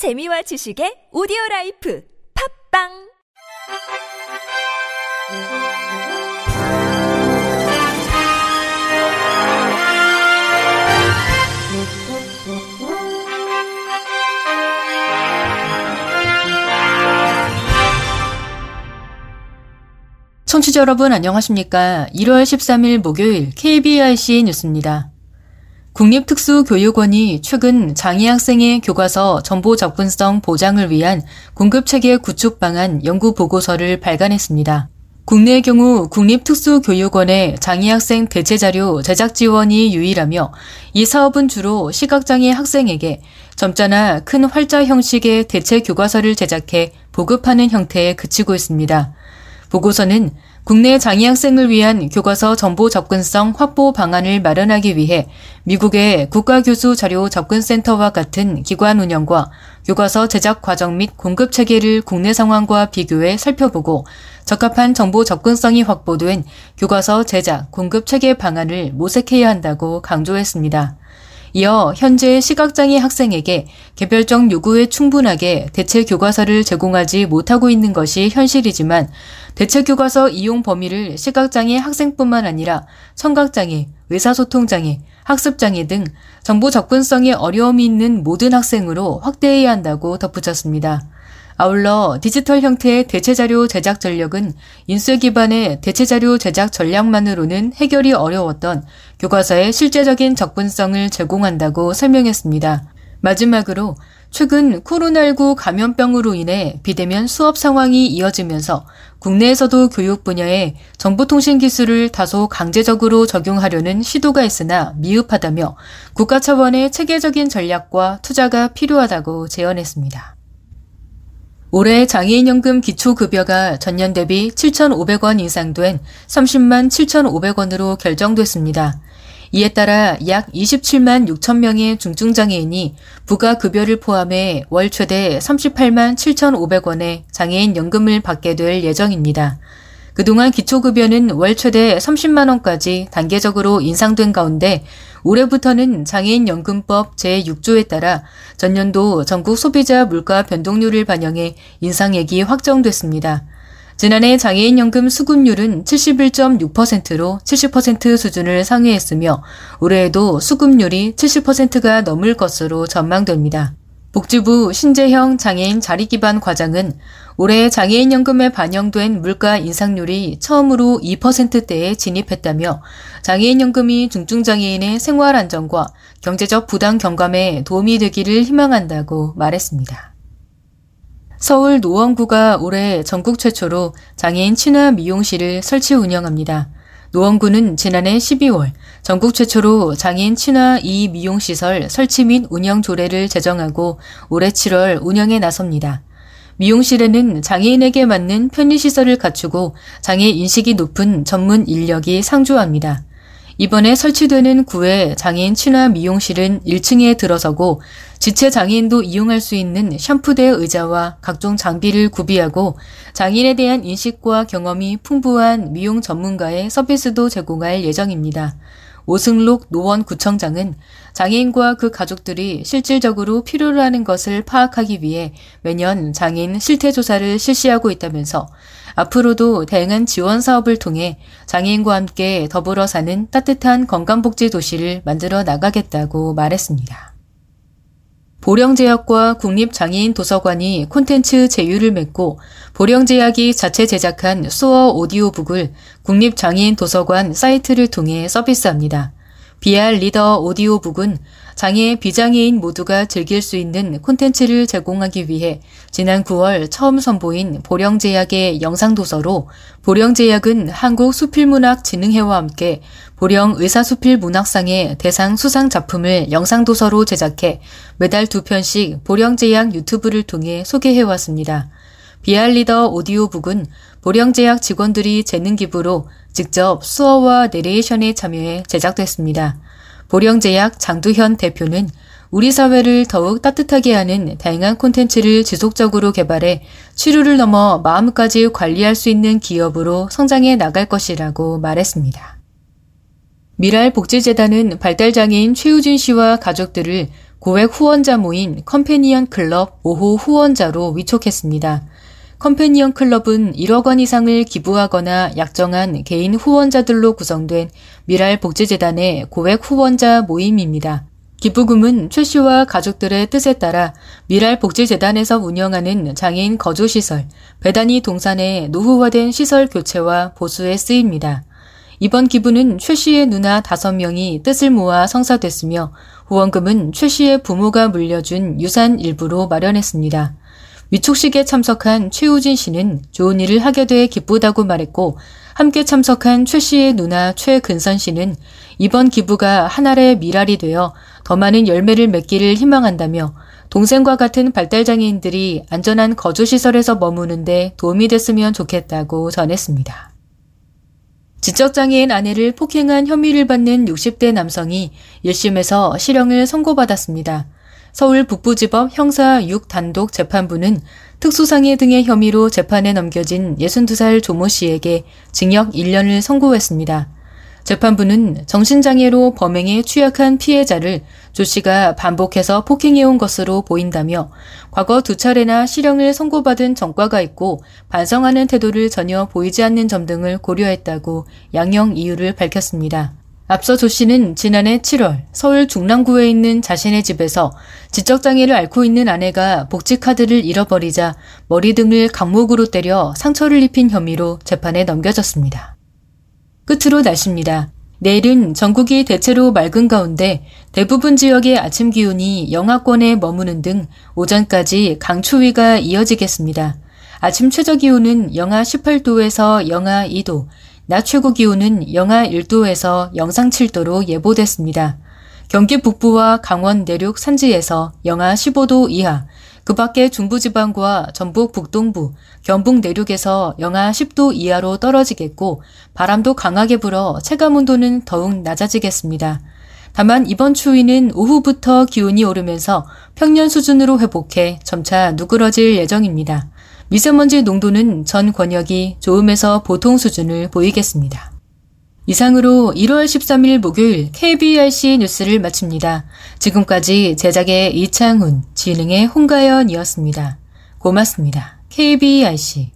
재미와 지식의 오디오 라이프 팝빵 청취자 여러분 안녕하십니까? 1월 13일 목요일 KBIC 뉴스입니다. 국립특수교육원이 최근 장애 학생의 교과서 정보 접근성 보장을 위한 공급체계 구축 방안 연구 보고서를 발간했습니다. 국내의 경우 국립특수교육원의 장애 학생 대체 자료 제작 지원이 유일하며 이 사업은 주로 시각장애 학생에게 점자나 큰 활자 형식의 대체 교과서를 제작해 보급하는 형태에 그치고 있습니다. 보고서는 국내 장애 학생을 위한 교과서 정보 접근성 확보 방안을 마련하기 위해 미국의 국가교수 자료 접근센터와 같은 기관 운영과 교과서 제작 과정 및 공급 체계를 국내 상황과 비교해 살펴보고 적합한 정보 접근성이 확보된 교과서 제작 공급 체계 방안을 모색해야 한다고 강조했습니다. 이어 현재 시각장애 학생에게 개별적 요구에 충분하게 대체 교과서를 제공하지 못하고 있는 것이 현실이지만 대체 교과서 이용 범위를 시각장애 학생뿐만 아니라 청각장애, 의사소통장애, 학습장애 등 정보 접근성에 어려움이 있는 모든 학생으로 확대해야 한다고 덧붙였습니다. 아울러 디지털 형태의 대체자료 제작 전력은 인쇄 기반의 대체자료 제작 전략만으로는 해결이 어려웠던 교과서의 실제적인 접근성을 제공한다고 설명했습니다. 마지막으로 최근 코로나19 감염병으로 인해 비대면 수업 상황이 이어지면서 국내에서도 교육 분야에 정보통신 기술을 다소 강제적으로 적용하려는 시도가 있으나 미흡하다며 국가 차원의 체계적인 전략과 투자가 필요하다고 제언했습니다. 올해 장애인연금 기초급여가 전년 대비 7,500원 인상된 30만 7,500원으로 결정됐습니다. 이에 따라 약 27만 6천 명의 중증장애인이 부가급여를 포함해 월 최대 38만 7,500원의 장애인 연금을 받게 될 예정입니다. 그동안 기초급여는 월 최대 30만원까지 단계적으로 인상된 가운데 올해부터는 장애인연금법 제6조에 따라 전년도 전국 소비자 물가 변동률을 반영해 인상액이 확정됐습니다. 지난해 장애인연금 수급률은 71.6%로 70% 수준을 상회했으며 올해에도 수급률이 70%가 넘을 것으로 전망됩니다. 복지부 신재형 장애인 자립기반 과장은 올해 장애인연금에 반영된 물가 인상률이 처음으로 2%대에 진입했다며 장애인연금이 중증장애인의 생활 안정과 경제적 부담 경감에 도움이 되기를 희망한다고 말했습니다. 서울 노원구가 올해 전국 최초로 장애인 친화 미용실을 설치 운영합니다. 노원구는 지난해 12월 전국 최초로 장애인 친화 2 미용시설 설치 및 운영 조례를 제정하고 올해 7월 운영에 나섭니다. 미용실에는 장애인에게 맞는 편의시설을 갖추고 장애 인식이 높은 전문 인력이 상주합니다. 이번에 설치되는 구의 장애인 친화 미용실은 1층에 들어서고 지체 장애인도 이용할 수 있는 샴푸대 의자와 각종 장비를 구비하고 장애인에 대한 인식과 경험이 풍부한 미용 전문가의 서비스도 제공할 예정입니다. 오승록 노원구청장은 장애인과 그 가족들이 실질적으로 필요로 하는 것을 파악하기 위해 매년 장애인 실태조사를 실시하고 있다면서 앞으로도 다양한 지원 사업을 통해 장애인과 함께 더불어 사는 따뜻한 건강복지 도시를 만들어 나가겠다고 말했습니다. 보령제약과 국립장애인 도서관이 콘텐츠 제휴를 맺고 보령제약이 자체 제작한 수어 오디오북을 국립장애인 도서관 사이트를 통해 서비스합니다. BR 리더 오디오북은 장애 비장애인 모두가 즐길 수 있는 콘텐츠를 제공하기 위해 지난 9월 처음 선보인 보령제약의 영상도서로 보령제약은 한국수필문학진흥회와 함께 보령 의사수필문학상의 대상 수상 작품을 영상도서로 제작해 매달 두 편씩 보령제약 유튜브를 통해 소개해왔습니다. 비알리더 오디오북은 보령제약 직원들이 재능 기부로 직접 수어와 내레이션에 참여해 제작됐습니다. 보령제약 장두현 대표는 우리 사회를 더욱 따뜻하게 하는 다양한 콘텐츠를 지속적으로 개발해 치료를 넘어 마음까지 관리할 수 있는 기업으로 성장해 나갈 것이라고 말했습니다. 미랄 복지재단은 발달장애인 최우진 씨와 가족들을 고액 후원자 모임 컴패니언 클럽 5호 후원자로 위촉했습니다. 컴패니언 클럽은 1억 원 이상을 기부하거나 약정한 개인 후원자들로 구성된 미랄 복지재단의 고액 후원자 모임입니다. 기부금은 최 씨와 가족들의 뜻에 따라 미랄 복지재단에서 운영하는 장애인 거주시설, 배단위 동산의 노후화된 시설 교체와 보수에 쓰입니다. 이번 기부는 최 씨의 누나 5명이 뜻을 모아 성사됐으며 후원금은 최 씨의 부모가 물려준 유산 일부로 마련했습니다. 위촉식에 참석한 최우진 씨는 좋은 일을 하게 돼 기쁘다고 말했고 함께 참석한 최 씨의 누나 최근선 씨는 이번 기부가 하나의 미랄이 되어 더 많은 열매를 맺기를 희망한다며 동생과 같은 발달장애인들이 안전한 거주시설에서 머무는데 도움이 됐으면 좋겠다고 전했습니다. 지적장애인 아내를 폭행한 혐의를 받는 60대 남성이 1심에서 실형을 선고받았습니다. 서울 북부지법 형사 6단독 재판부는 특수상해 등의 혐의로 재판에 넘겨진 62살 조모 씨에게 징역 1년을 선고했습니다. 재판부는 정신장애로 범행에 취약한 피해자를 조 씨가 반복해서 폭행해온 것으로 보인다며 과거 두 차례나 실형을 선고받은 전과가 있고 반성하는 태도를 전혀 보이지 않는 점 등을 고려했다고 양형 이유를 밝혔습니다. 앞서 조 씨는 지난해 7월 서울 중랑구에 있는 자신의 집에서 지적장애를 앓고 있는 아내가 복지카드를 잃어버리자 머리 등을 강목으로 때려 상처를 입힌 혐의로 재판에 넘겨졌습니다. 끝으로 날씨입니다. 내일은 전국이 대체로 맑은 가운데 대부분 지역의 아침 기온이 영하권에 머무는 등 오전까지 강추위가 이어지겠습니다. 아침 최저 기온은 영하 18도에서 영하 2도, 낮 최고 기온은 영하 1도에서 영상 7도로 예보됐습니다. 경기 북부와 강원 내륙 산지에서 영하 15도 이하, 그 밖에 중부지방과 전북 북동부, 경북 내륙에서 영하 10도 이하로 떨어지겠고 바람도 강하게 불어 체감 온도는 더욱 낮아지겠습니다. 다만 이번 추위는 오후부터 기온이 오르면서 평년 수준으로 회복해 점차 누그러질 예정입니다. 미세먼지 농도는 전 권역이 좋음에서 보통 수준을 보이겠습니다. 이상으로 1월 13일 목요일 KBRC 뉴스를 마칩니다. 지금까지 제작의 이창훈, 진행의 홍가연이었습니다. 고맙습니다. KBRC